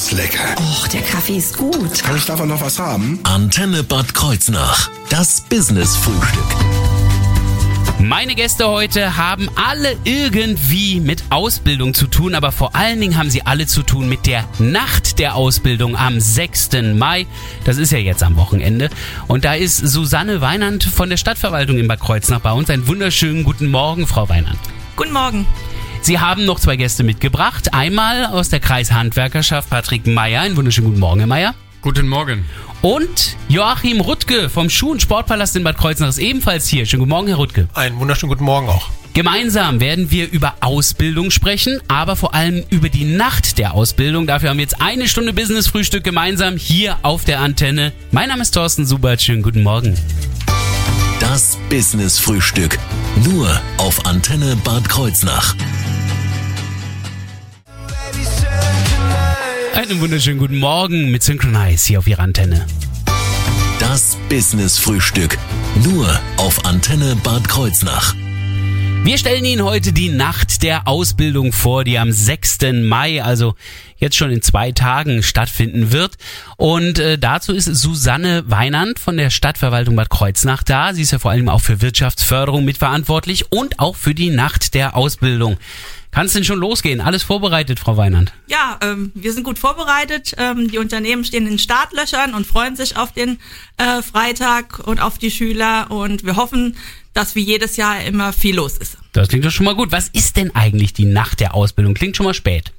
ist lecker. Och, der Kaffee ist gut. Kann ich davon noch was haben? Antenne Bad Kreuznach. Das Business-Frühstück. Meine Gäste heute haben alle irgendwie mit Ausbildung zu tun, aber vor allen Dingen haben sie alle zu tun mit der Nacht der Ausbildung am 6. Mai. Das ist ja jetzt am Wochenende. Und da ist Susanne Weinand von der Stadtverwaltung in Bad Kreuznach bei uns. Einen wunderschönen guten Morgen, Frau Weinand. Guten Morgen. Sie haben noch zwei Gäste mitgebracht. Einmal aus der Kreishandwerkerschaft Patrick Meyer. Einen wunderschönen guten Morgen, Herr Meyer. Guten Morgen. Und Joachim Rutke vom Schuh- und Sportpalast in Bad Kreuznach ist ebenfalls hier. Schönen guten Morgen, Herr Rutke. Einen wunderschönen guten Morgen auch. Gemeinsam werden wir über Ausbildung sprechen, aber vor allem über die Nacht der Ausbildung. Dafür haben wir jetzt eine Stunde Business-Frühstück gemeinsam hier auf der Antenne. Mein Name ist Thorsten Subert. Schönen guten Morgen. Das Business-Frühstück. Nur auf Antenne Bad Kreuznach. Einen wunderschönen guten Morgen mit Synchronize hier auf Ihrer Antenne. Das Business-Frühstück. Nur auf Antenne Bad Kreuznach. Wir stellen Ihnen heute die Nacht der Ausbildung vor, die am 6. Mai, also jetzt schon in zwei Tagen stattfinden wird. Und äh, dazu ist Susanne Weinand von der Stadtverwaltung Bad Kreuznach da. Sie ist ja vor allem auch für Wirtschaftsförderung mitverantwortlich und auch für die Nacht der Ausbildung. Kann es denn schon losgehen? Alles vorbereitet, Frau Weinand? Ja, ähm, wir sind gut vorbereitet. Ähm, die Unternehmen stehen in Startlöchern und freuen sich auf den äh, Freitag und auf die Schüler. Und wir hoffen, dass wie jedes Jahr immer viel los ist. Das klingt doch schon mal gut. Was ist denn eigentlich die Nacht der Ausbildung? Klingt schon mal spät.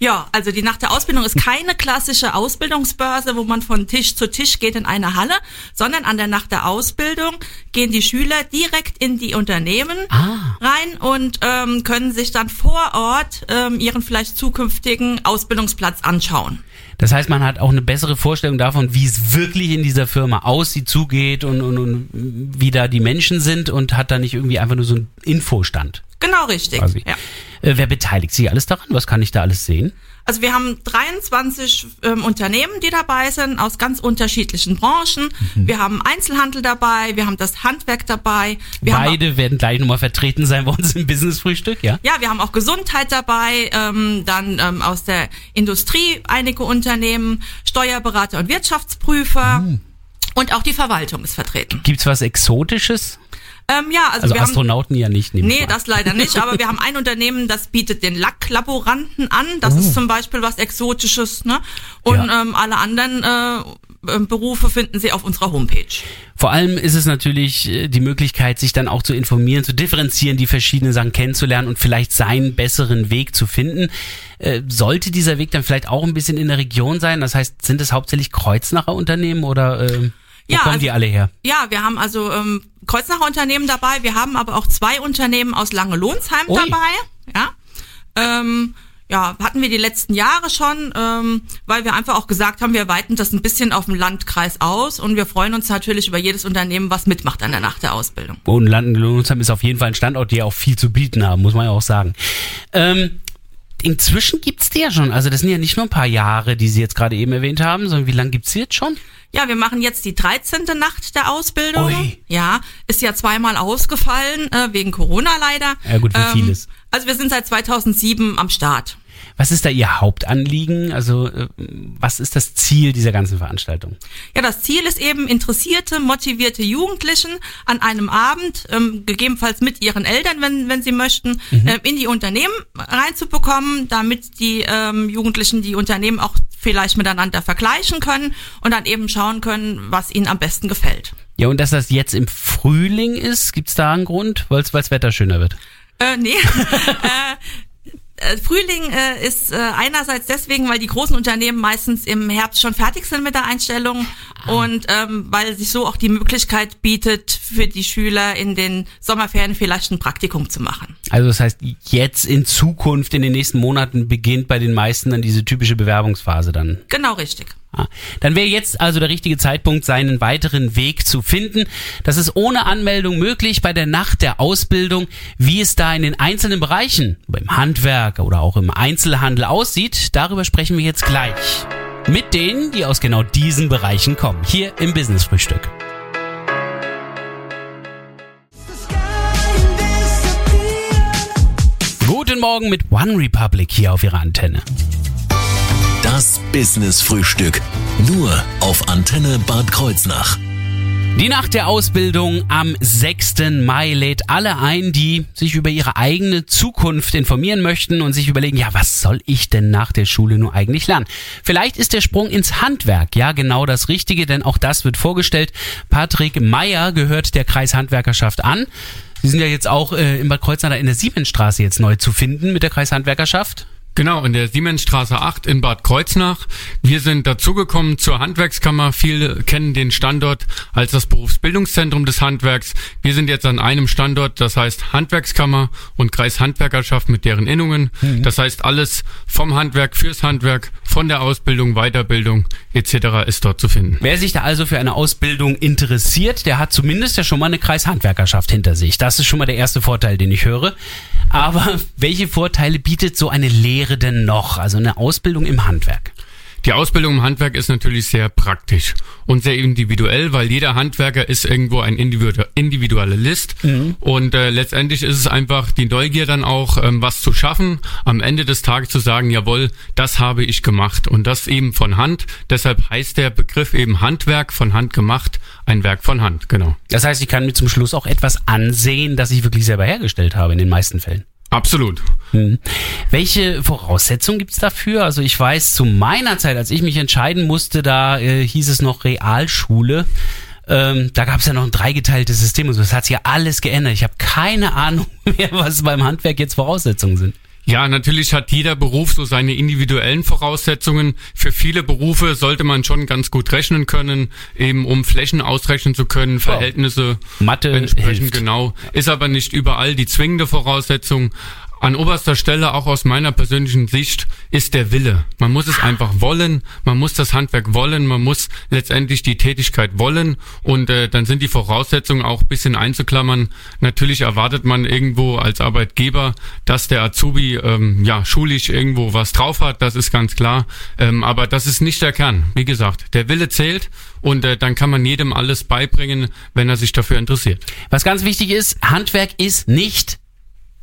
Ja, also die Nacht der Ausbildung ist keine klassische Ausbildungsbörse, wo man von Tisch zu Tisch geht in eine Halle, sondern an der Nacht der Ausbildung gehen die Schüler direkt in die Unternehmen Ah. rein und ähm, können sich dann vor Ort ähm, ihren vielleicht zukünftigen Ausbildungsplatz anschauen. Das heißt, man hat auch eine bessere Vorstellung davon, wie es wirklich in dieser Firma aussieht, zugeht und, und, und wie da die Menschen sind und hat da nicht irgendwie einfach nur so einen Infostand. Genau richtig. Ja. Äh, wer beteiligt sich alles daran? Was kann ich da alles sehen? Also wir haben 23 ähm, Unternehmen, die dabei sind, aus ganz unterschiedlichen Branchen. Mhm. Wir haben Einzelhandel dabei, wir haben das Handwerk dabei. Wir Beide werden gleich nochmal vertreten sein bei uns im Business-Frühstück, ja? Ja, wir haben auch Gesundheit dabei, ähm, dann ähm, aus der Industrie einige Unternehmen, Steuerberater und Wirtschaftsprüfer Mhm. und auch die Verwaltung ist vertreten. Gibt's was Exotisches? Ähm, ja, also, Also wir haben Astronauten ja nicht. Nee, das leider nicht, aber wir haben ein Unternehmen, das bietet den Lacklaboranten an. Das ist zum Beispiel was Exotisches, ne? Und Oh. Ja. ähm, alle anderen äh, äh, Berufe finden Sie auf unserer Homepage. Vor allem ist es natürlich äh, die Möglichkeit, sich dann auch zu informieren, zu differenzieren, die verschiedenen Sachen kennenzulernen und vielleicht seinen besseren Weg zu finden. Äh, sollte dieser Weg dann vielleicht auch ein bisschen in der Region sein? Das heißt, sind es hauptsächlich Kreuznacher Unternehmen oder äh, wo Ja, kommen also- die alle her? Ja, wir haben also ähm, Kreuznacher Unternehmen dabei. Wir haben aber auch zwei Unternehmen aus Lange-Lohnsheim Ui. dabei. Ja. Ähm, ja, hatten wir die letzten Jahre schon, ähm, weil wir einfach auch gesagt haben, wir weiten das ein bisschen auf dem Landkreis aus und wir freuen uns natürlich über jedes Unternehmen, was mitmacht an der Nacht der Ausbildung. Und Landenlohnsheim ist auf jeden Fall ein Standort, die ja auch viel zu bieten haben, muss man ja auch sagen. Ähm, inzwischen gibt's die ja schon. Also das sind ja nicht nur ein paar Jahre, die Sie jetzt gerade eben erwähnt haben, sondern wie lange gibt's die jetzt schon? Ja, wir machen jetzt die 13. Nacht der Ausbildung. Ui. Ja, ist ja zweimal ausgefallen, äh, wegen Corona leider. Ja, gut, wie vieles. Also wir sind seit 2007 am Start. Was ist da Ihr Hauptanliegen? Also äh, was ist das Ziel dieser ganzen Veranstaltung? Ja, das Ziel ist eben, interessierte, motivierte Jugendlichen an einem Abend, ähm, gegebenenfalls mit ihren Eltern, wenn, wenn sie möchten, ähm, in die Unternehmen reinzubekommen, damit die ähm, Jugendlichen die Unternehmen auch vielleicht miteinander vergleichen können und dann eben schauen können, was ihnen am besten gefällt. Ja, und dass das jetzt im Frühling ist, gibt's da einen Grund? Weil das Wetter schöner wird. Äh, nee. äh, äh, Frühling äh, ist äh, einerseits deswegen, weil die großen Unternehmen meistens im Herbst schon fertig sind mit der Einstellung und ähm, weil sich so auch die Möglichkeit bietet, für die Schüler in den Sommerferien vielleicht ein Praktikum zu machen. Also das heißt, jetzt in Zukunft, in den nächsten Monaten beginnt bei den meisten dann diese typische Bewerbungsphase dann. Genau richtig. Dann wäre jetzt also der richtige Zeitpunkt, seinen weiteren Weg zu finden. Das ist ohne Anmeldung möglich bei der Nacht der Ausbildung. Wie es da in den einzelnen Bereichen, beim Handwerk oder auch im Einzelhandel aussieht, darüber sprechen wir jetzt gleich. Mit denen, die aus genau diesen Bereichen kommen. Hier im Business Frühstück. Guten Morgen mit One Republic hier auf Ihrer Antenne. Das Business Frühstück. Nur auf Antenne Bad Kreuznach. Die Nacht der Ausbildung am 6. Mai lädt alle ein, die sich über ihre eigene Zukunft informieren möchten und sich überlegen, ja, was soll ich denn nach der Schule nur eigentlich lernen? Vielleicht ist der Sprung ins Handwerk ja genau das Richtige, denn auch das wird vorgestellt. Patrick Meyer gehört der Kreishandwerkerschaft an. Sie sind ja jetzt auch äh, in Bad Kreuznach in der Siemensstraße jetzt neu zu finden mit der Kreishandwerkerschaft. Genau, in der Siemensstraße 8 in Bad Kreuznach. Wir sind dazugekommen zur Handwerkskammer. Viele kennen den Standort als das Berufsbildungszentrum des Handwerks. Wir sind jetzt an einem Standort, das heißt Handwerkskammer und Kreishandwerkerschaft mit deren Innungen. Mhm. Das heißt alles vom Handwerk fürs Handwerk, von der Ausbildung, Weiterbildung etc. ist dort zu finden. Wer sich da also für eine Ausbildung interessiert, der hat zumindest ja schon mal eine Kreishandwerkerschaft hinter sich. Das ist schon mal der erste Vorteil, den ich höre. Aber welche Vorteile bietet so eine Lehre denn noch? Also eine Ausbildung im Handwerk? Die Ausbildung im Handwerk ist natürlich sehr praktisch und sehr individuell, weil jeder Handwerker ist irgendwo ein Individualist mhm. und äh, letztendlich ist es einfach die Neugier dann auch, ähm, was zu schaffen, am Ende des Tages zu sagen, jawohl, das habe ich gemacht und das eben von Hand. Deshalb heißt der Begriff eben Handwerk, von Hand gemacht, ein Werk von Hand, genau. Das heißt, ich kann mir zum Schluss auch etwas ansehen, das ich wirklich selber hergestellt habe in den meisten Fällen. Absolut. Hm. Welche Voraussetzungen gibt's dafür? Also ich weiß, zu meiner Zeit, als ich mich entscheiden musste, da äh, hieß es noch Realschule. Ähm, da gab's ja noch ein dreigeteiltes System und so. Das hat sich ja alles geändert. Ich habe keine Ahnung mehr, was beim Handwerk jetzt Voraussetzungen sind. Ja, natürlich hat jeder Beruf so seine individuellen Voraussetzungen. Für viele Berufe sollte man schon ganz gut rechnen können, eben um Flächen ausrechnen zu können, Verhältnisse Mathe entsprechend hilft. genau. Ist aber nicht überall die zwingende Voraussetzung. An oberster Stelle, auch aus meiner persönlichen Sicht, ist der Wille. Man muss es einfach wollen, man muss das Handwerk wollen, man muss letztendlich die Tätigkeit wollen und äh, dann sind die Voraussetzungen auch bisschen einzuklammern. Natürlich erwartet man irgendwo als Arbeitgeber, dass der Azubi ähm, ja schulisch irgendwo was drauf hat, das ist ganz klar. Ähm, aber das ist nicht der Kern. Wie gesagt, der Wille zählt und äh, dann kann man jedem alles beibringen, wenn er sich dafür interessiert. Was ganz wichtig ist, Handwerk ist nicht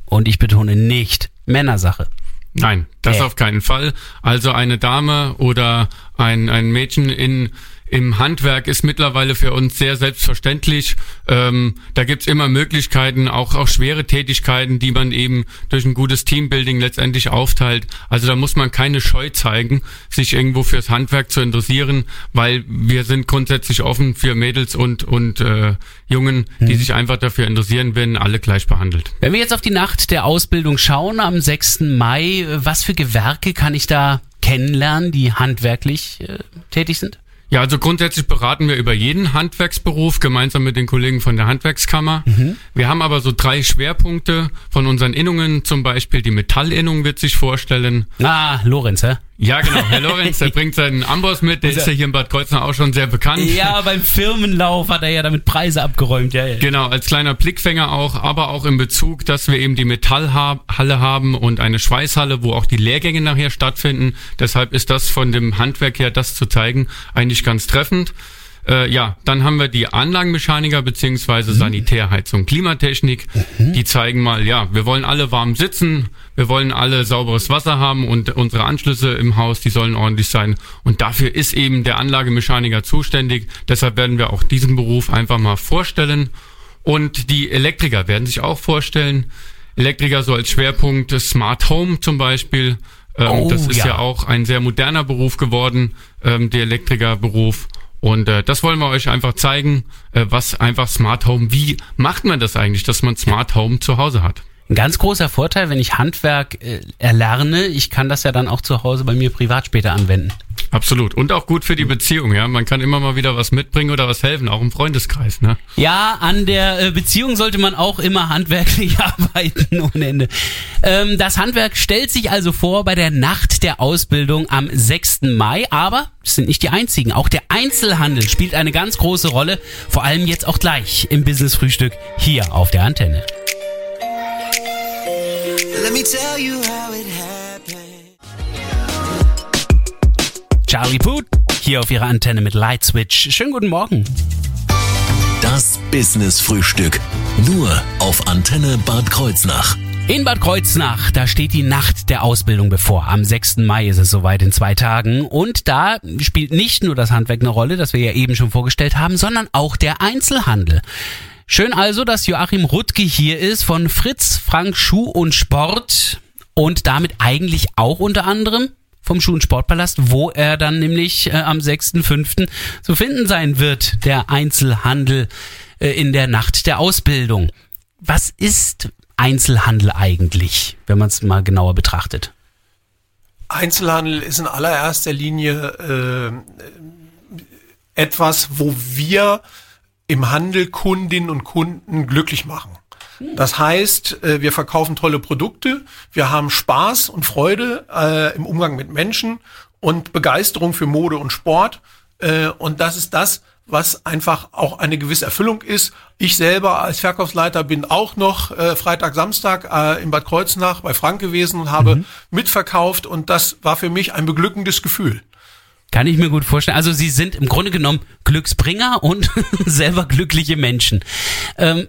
und ich betone nicht Männersache. Nein, das äh. auf keinen Fall. Also eine Dame oder ein, ein Mädchen in im Handwerk ist mittlerweile für uns sehr selbstverständlich. Ähm, da gibt's immer Möglichkeiten, auch, auch schwere Tätigkeiten, die man eben durch ein gutes Teambuilding letztendlich aufteilt. Also da muss man keine Scheu zeigen, sich irgendwo fürs Handwerk zu interessieren, weil wir sind grundsätzlich offen für Mädels und, und äh, Jungen, die mhm. sich einfach dafür interessieren, werden alle gleich behandelt. Wenn wir jetzt auf die Nacht der Ausbildung schauen, am 6. Mai, was für Gewerke kann ich da kennenlernen, die handwerklich äh, tätig sind? Ja, also grundsätzlich beraten wir über jeden Handwerksberuf gemeinsam mit den Kollegen von der Handwerkskammer. Mhm. Wir haben aber so drei Schwerpunkte von unseren Innungen, zum Beispiel die Metallinnung wird sich vorstellen. Ah, Lorenz, hä? Ja, genau. Herr Lorenz, der bringt seinen Amboss mit, der ist ja hier in Bad Kreuznach auch schon sehr bekannt. Ja, beim Firmenlauf hat er ja damit Preise abgeräumt, ja, ja. Genau, als kleiner Blickfänger auch, aber auch in Bezug, dass wir eben die Metallhalle haben und eine Schweißhalle, wo auch die Lehrgänge nachher stattfinden. Deshalb ist das von dem Handwerk her, das zu zeigen, eigentlich ganz treffend. Äh, ja, dann haben wir die Anlagenmechaniker beziehungsweise mhm. Sanitärheizung, Klimatechnik. Mhm. Die zeigen mal, ja, wir wollen alle warm sitzen, wir wollen alle sauberes Wasser haben und unsere Anschlüsse im Haus, die sollen ordentlich sein. Und dafür ist eben der Anlagemechaniker zuständig. Deshalb werden wir auch diesen Beruf einfach mal vorstellen. Und die Elektriker werden sich auch vorstellen. Elektriker so als Schwerpunkt Smart Home zum Beispiel. Ähm, oh, das ist ja. ja. auch ein sehr moderner Beruf geworden, ähm, der Elektrikerberuf. Und äh, das wollen wir euch einfach zeigen, äh, was einfach Smart Home, wie macht man das eigentlich, dass man Smart Home zu Hause hat. Ein ganz großer Vorteil, wenn ich Handwerk äh, erlerne, ich kann das ja dann auch zu Hause bei mir privat später anwenden. Absolut. Und auch gut für die Beziehung, ja. Man kann immer mal wieder was mitbringen oder was helfen, auch im Freundeskreis, ne? Ja, an der äh, Beziehung sollte man auch immer handwerklich arbeiten ohne Ende. Ähm, das Handwerk stellt sich also vor bei der Nacht der Ausbildung am 6. Mai, aber es sind nicht die einzigen. Auch der Einzelhandel spielt eine ganz große Rolle, vor allem jetzt auch gleich im Business Frühstück hier auf der Antenne. Let me tell you how Charlie Poot, hier auf ihrer Antenne mit Light Switch. Schönen guten Morgen. Das Business Frühstück. Nur auf Antenne Bad Kreuznach. In Bad Kreuznach, da steht die Nacht der Ausbildung bevor. Am 6. Mai ist es soweit in zwei Tagen. Und da spielt nicht nur das Handwerk eine Rolle, das wir ja eben schon vorgestellt haben, sondern auch der Einzelhandel. Schön also, dass Joachim Rutke hier ist von Fritz Frank Schuh und Sport und damit eigentlich auch unter anderem vom Schuh- und Sportpalast, wo er dann nämlich äh, am 6.5. zu finden sein wird, der Einzelhandel äh, in der Nacht der Ausbildung. Was ist Einzelhandel eigentlich, wenn man es mal genauer betrachtet? Einzelhandel ist in allererster Linie äh, etwas, wo wir im Handel Kundinnen und Kunden glücklich machen. Das heißt, äh, wir verkaufen tolle Produkte, wir haben Spaß und Freude äh, im Umgang mit Menschen und Begeisterung für Mode und Sport. Äh, und das ist das, was einfach auch eine gewisse Erfüllung ist. Ich selber als Verkaufsleiter bin auch noch äh, Freitag, Samstag äh, in Bad Kreuznach bei Frank gewesen und habe mhm. mitverkauft und das war für mich ein beglückendes Gefühl. Kann ich mir gut vorstellen. Also Sie sind im Grunde genommen Glücksbringer und selber glückliche Menschen. Ähm,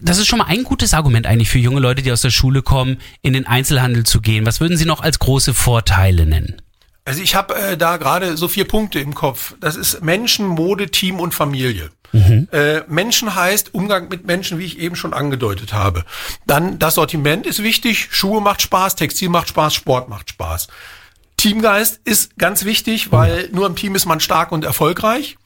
das ist schon mal ein gutes Argument eigentlich für junge Leute, die aus der Schule kommen, in den Einzelhandel zu gehen. Was würden Sie noch als große Vorteile nennen? Also ich habe äh, da gerade so vier Punkte im Kopf. Das ist Menschen, Mode, Team und Familie. Mhm. Äh, Menschen heißt Umgang mit Menschen, wie ich eben schon angedeutet habe. Dann das Sortiment ist wichtig. Schuhe macht Spaß, Textil macht Spaß, Sport macht Spaß. Teamgeist ist ganz wichtig, weil nur im Team ist man stark und erfolgreich.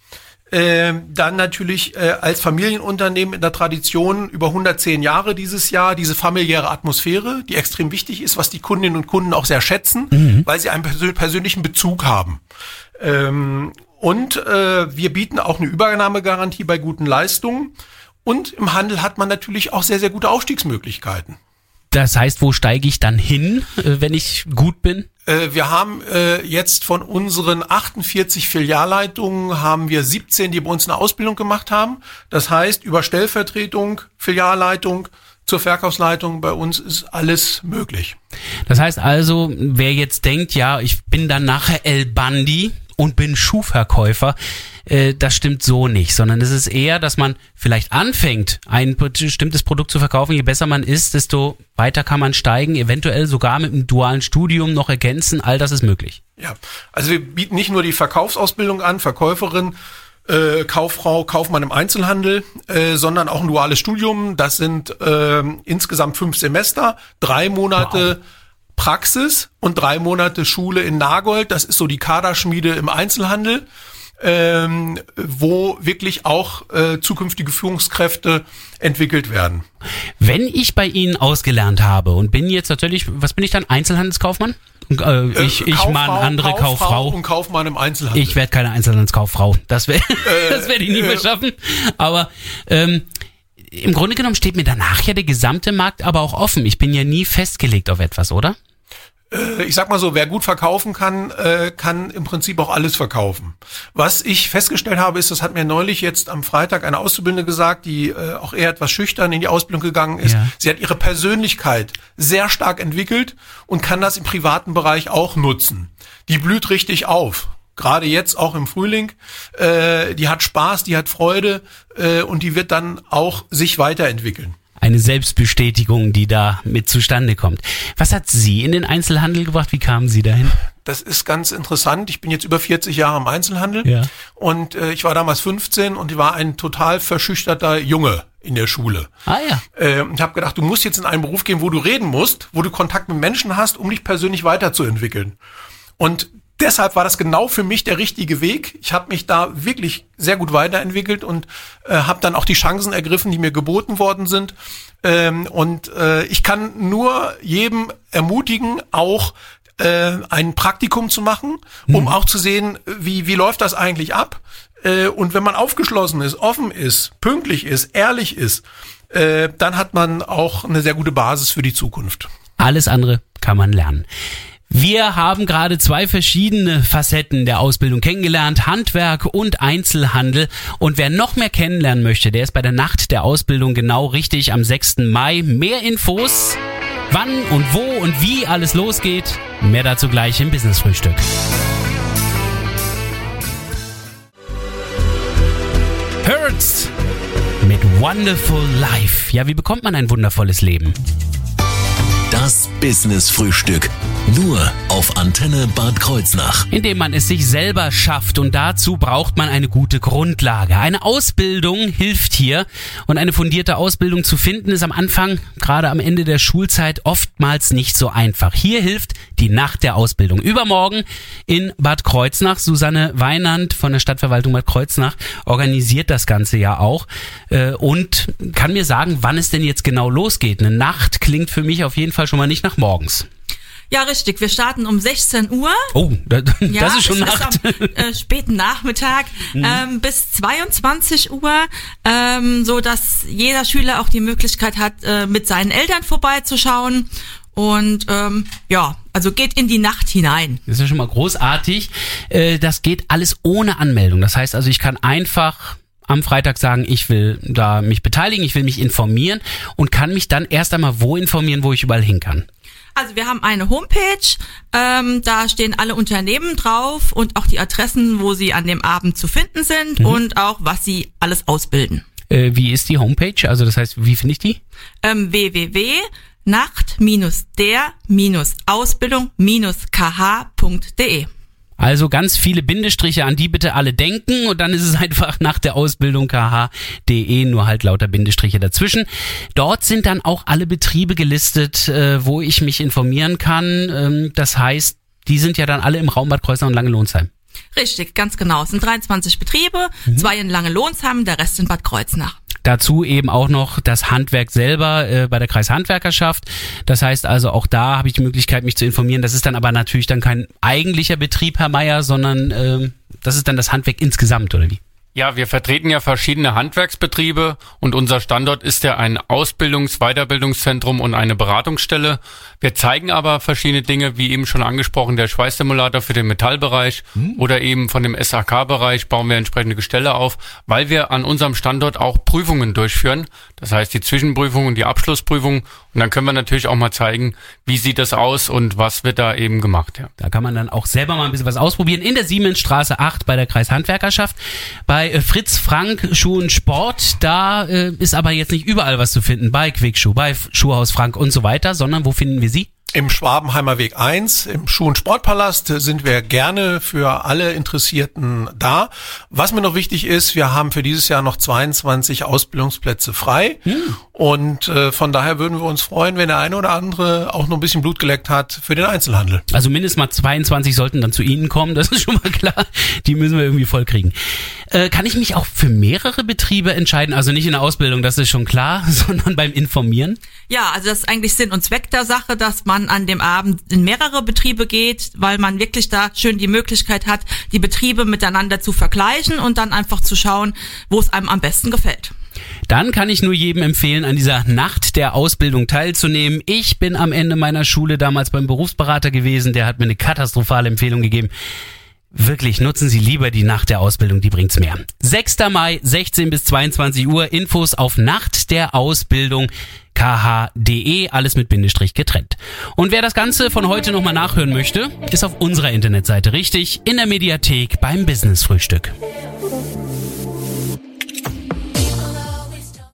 Ähm, dann natürlich äh, als Familienunternehmen in der Tradition über 110 Jahre dieses Jahr diese familiäre Atmosphäre, die extrem wichtig ist, was die Kundinnen und Kunden auch sehr schätzen, mhm. weil sie einen persö persönlichen Bezug haben. Ähm, und äh, wir bieten auch eine Übernahmegarantie bei guten Leistungen. Und im Handel hat man natürlich auch sehr, sehr gute Aufstiegsmöglichkeiten. Das heißt, wo steige ich dann hin, äh, wenn ich gut bin? Äh, wir haben äh, jetzt von unseren 48 Filialleitungen haben wir 17, die bei uns eine Ausbildung gemacht haben. Das heißt, über Stellvertretung, Filialleitung, zur Verkaufsleitung bei uns ist alles möglich. Das heißt also, wer jetzt denkt, ja, ich bin dann nachher El Bandi, und bin Schuhverkäufer. Äh, das stimmt so nicht, sondern es ist eher, dass man vielleicht anfängt, ein bestimmtes Produkt zu verkaufen. Je besser man ist, desto weiter kann man steigen, eventuell sogar mit einem dualen Studium noch ergänzen. All das ist möglich. Ja, also wir bieten nicht nur die Verkaufsausbildung an, Verkäuferin, äh, Kauffrau, Kaufmann im Einzelhandel, äh, sondern auch ein duales Studium. Das sind äh, insgesamt fünf Semester, drei Monate. Wow Praxis und drei Monate Schule in Nagold. Das ist so die Kaderschmiede im Einzelhandel, ähm, wo wirklich auch äh, zukünftige Führungskräfte entwickelt werden. Wenn ich bei Ihnen ausgelernt habe und bin jetzt natürlich, was bin ich dann, Einzelhandelskaufmann? Äh, ich, ich mal eine andere Kauffrau, Kauffrau. Und Kaufmann im Einzelhandel. Ich werde keine Einzelhandelskauffrau. Das werde äh, das werd ich nie mehr äh, schaffen. Aber ähm, im Grunde genommen steht mir danach ja der gesamte Markt aber auch offen. Ich bin ja nie festgelegt auf etwas, oder? Äh, ich sag mal so, wer gut verkaufen kann, äh, kann im Prinzip auch alles verkaufen. Was ich festgestellt habe, ist, das hat mir neulich jetzt am Freitag eine Auszubildende gesagt, die äh, auch eher etwas schüchtern in die Ausbildung gegangen ist. Ja. Sie hat ihre Persönlichkeit sehr stark entwickelt und kann das im privaten Bereich auch nutzen. Die blüht richtig auf gerade jetzt auch im Frühling, äh, die hat Spaß, die hat Freude äh, und die wird dann auch sich weiterentwickeln. Eine Selbstbestätigung, die da mit zustande kommt. Was hat Sie in den Einzelhandel gebracht? Wie kamen Sie dahin? Das ist ganz interessant. Ich bin jetzt über 40 Jahre im Einzelhandel ja. und äh, ich war damals 15 und ich war ein total verschüchterter Junge in der Schule. Ah ja. Äh, ich habe gedacht, du musst jetzt in einen Beruf gehen, wo du reden musst, wo du Kontakt mit Menschen hast, um dich persönlich weiterzuentwickeln. Und deshalb war das genau für mich der richtige Weg. Ich habe mich da wirklich sehr gut weiterentwickelt und äh, habe dann auch die Chancen ergriffen, die mir geboten worden sind. Ähm, und äh, ich kann nur jedem ermutigen, auch äh, ein Praktikum zu machen, um mhm. auch zu sehen, wie, wie läuft das eigentlich ab. Äh, und wenn man aufgeschlossen ist, offen ist, pünktlich ist, ehrlich ist, äh, dann hat man auch eine sehr gute Basis für die Zukunft. Alles andere kann man lernen. Wir haben gerade zwei verschiedene Facetten der Ausbildung kennengelernt, Handwerk und Einzelhandel. Und wer noch mehr kennenlernen möchte, der ist bei der Nacht der Ausbildung genau richtig am 6. Mai. Mehr Infos, wann und wo und wie alles losgeht, mehr dazu gleich im Business Frühstück. Hurts mit Wonderful Life. Ja, wie bekommt man ein wundervolles Leben? Das Business Frühstück. Nur auf Antenne Bad Kreuznach. indem man es sich selber schafft und dazu braucht man eine gute Grundlage. Eine Ausbildung hilft hier und eine fundierte Ausbildung zu finden ist am Anfang, gerade am Ende der Schulzeit, oftmals nicht so einfach. Hier hilft die Nacht der Ausbildung. Übermorgen in Bad Kreuznach. Susanne Weinand von der Stadtverwaltung Bad Kreuznach organisiert das Ganze ja auch äh, und kann mir sagen, wann es denn jetzt genau losgeht. Eine Nacht klingt für mich auf jeden schon mal nicht nach morgens. Ja, richtig. Wir starten um 16 Uhr. Oh, das, Ja, das ist schon Nacht. Mhm. Ist am äh, späten Nachmittag ähm, bis 22 Uhr, ähm, so dass jeder Schüler auch die Möglichkeit hat, äh, mit seinen Eltern vorbeizuschauen. Und ähm, ja, also geht in die Nacht hinein. Das ist ja schon mal großartig. Äh, Das geht alles ohne Anmeldung. Das heißt also, ich kann einfach am Freitag sagen, ich will da mich beteiligen, ich will mich informieren und kann mich dann erst einmal wo informieren, wo ich überall hin kann. Also wir haben eine Homepage, ähm, da stehen alle Unternehmen drauf und auch die Adressen, wo sie an dem Abend zu finden sind Mhm. und auch was sie alles ausbilden. Äh, Wie ist die Homepage? Also das heißt, wie finde ich die? Ähm, www.nacht-der-ausbildung-kh.de Also ganz viele Bindestriche, an die bitte alle denken und dann ist es einfach nach der Ausbildung kh.de, nur halt lauter Bindestriche dazwischen. Dort sind dann auch alle Betriebe gelistet, äh, wo ich mich informieren kann. Ähm, Das heißt, die sind ja dann alle im Raum Bad Kreuznach und Langelohnsheim. Richtig, ganz genau. Es sind 23 Betriebe, zwei in Lange-Lohnsheim, der Rest in Bad Kreuznach. Dazu eben auch noch das Handwerk selber äh, bei der Kreishandwerkerschaft. Das heißt also, auch da habe ich die Möglichkeit, mich zu informieren. Das ist dann aber natürlich dann kein eigentlicher Betrieb, Herr Meier, sondern ähm, das ist dann das Handwerk insgesamt, oder wie? Ja, wir vertreten ja verschiedene Handwerksbetriebe und unser Standort ist ja ein Ausbildungs-, Weiterbildungszentrum und eine Beratungsstelle. Wir zeigen aber verschiedene Dinge, wie eben schon angesprochen, der Schweißsimulator für den Metallbereich oder eben von dem SAK-Bereich bauen wir entsprechende Gestelle auf, weil wir an unserem Standort auch Prüfungen durchführen. Das heißt, die Zwischenprüfung und die Abschlussprüfung. Und dann können wir natürlich auch mal zeigen, wie sieht das aus und was wird da eben gemacht, ja. Da kann man dann auch selber mal ein bisschen was ausprobieren. In der Siemensstraße 8 bei der Kreishandwerkerschaft. Bei äh, Fritz Frank Schuh und Sport, da äh, ist aber jetzt nicht überall was zu finden. Bei Quickschuh, bei Schuhhaus Frank und so weiter, sondern wo finden wir sie? Im Schwabenheimer Weg 1, im Schuh- und Sportpalast, äh, sind wir gerne für alle Interessierten da. Was mir noch wichtig ist, wir haben für dieses Jahr noch 22 Ausbildungsplätze frei. Und äh, von daher würden wir uns freuen, wenn der eine oder andere auch noch ein bisschen Blut geleckt hat für den Einzelhandel. Also mindestens mal 22 sollten dann zu Ihnen kommen, das ist schon mal klar. Die müssen wir irgendwie voll kriegen. Äh, kann ich mich auch für mehrere Betriebe entscheiden? Also nicht in der Ausbildung, das ist schon klar, sondern beim Informieren? Ja, also das ist eigentlich Sinn und Zweck der Sache, dass man an dem Abend in mehrere Betriebe geht, weil man wirklich da schön die Möglichkeit hat, die Betriebe miteinander zu vergleichen und dann einfach zu schauen, wo es einem am besten gefällt. Dann kann ich nur jedem empfehlen, an dieser Nacht der Ausbildung teilzunehmen. Ich bin am Ende meiner Schule damals beim Berufsberater gewesen, der hat mir eine katastrophale Empfehlung gegeben. Wirklich, nutzen Sie lieber die Nacht der Ausbildung, die bringt's mehr. 6. Mai, 16 bis 22 Uhr, Infos auf Nacht der Ausbildung kh.de, alles mit Bindestrich getrennt. Und wer das Ganze von heute nochmal nachhören möchte, ist auf unserer Internetseite richtig, in der Mediathek beim Business Frühstück.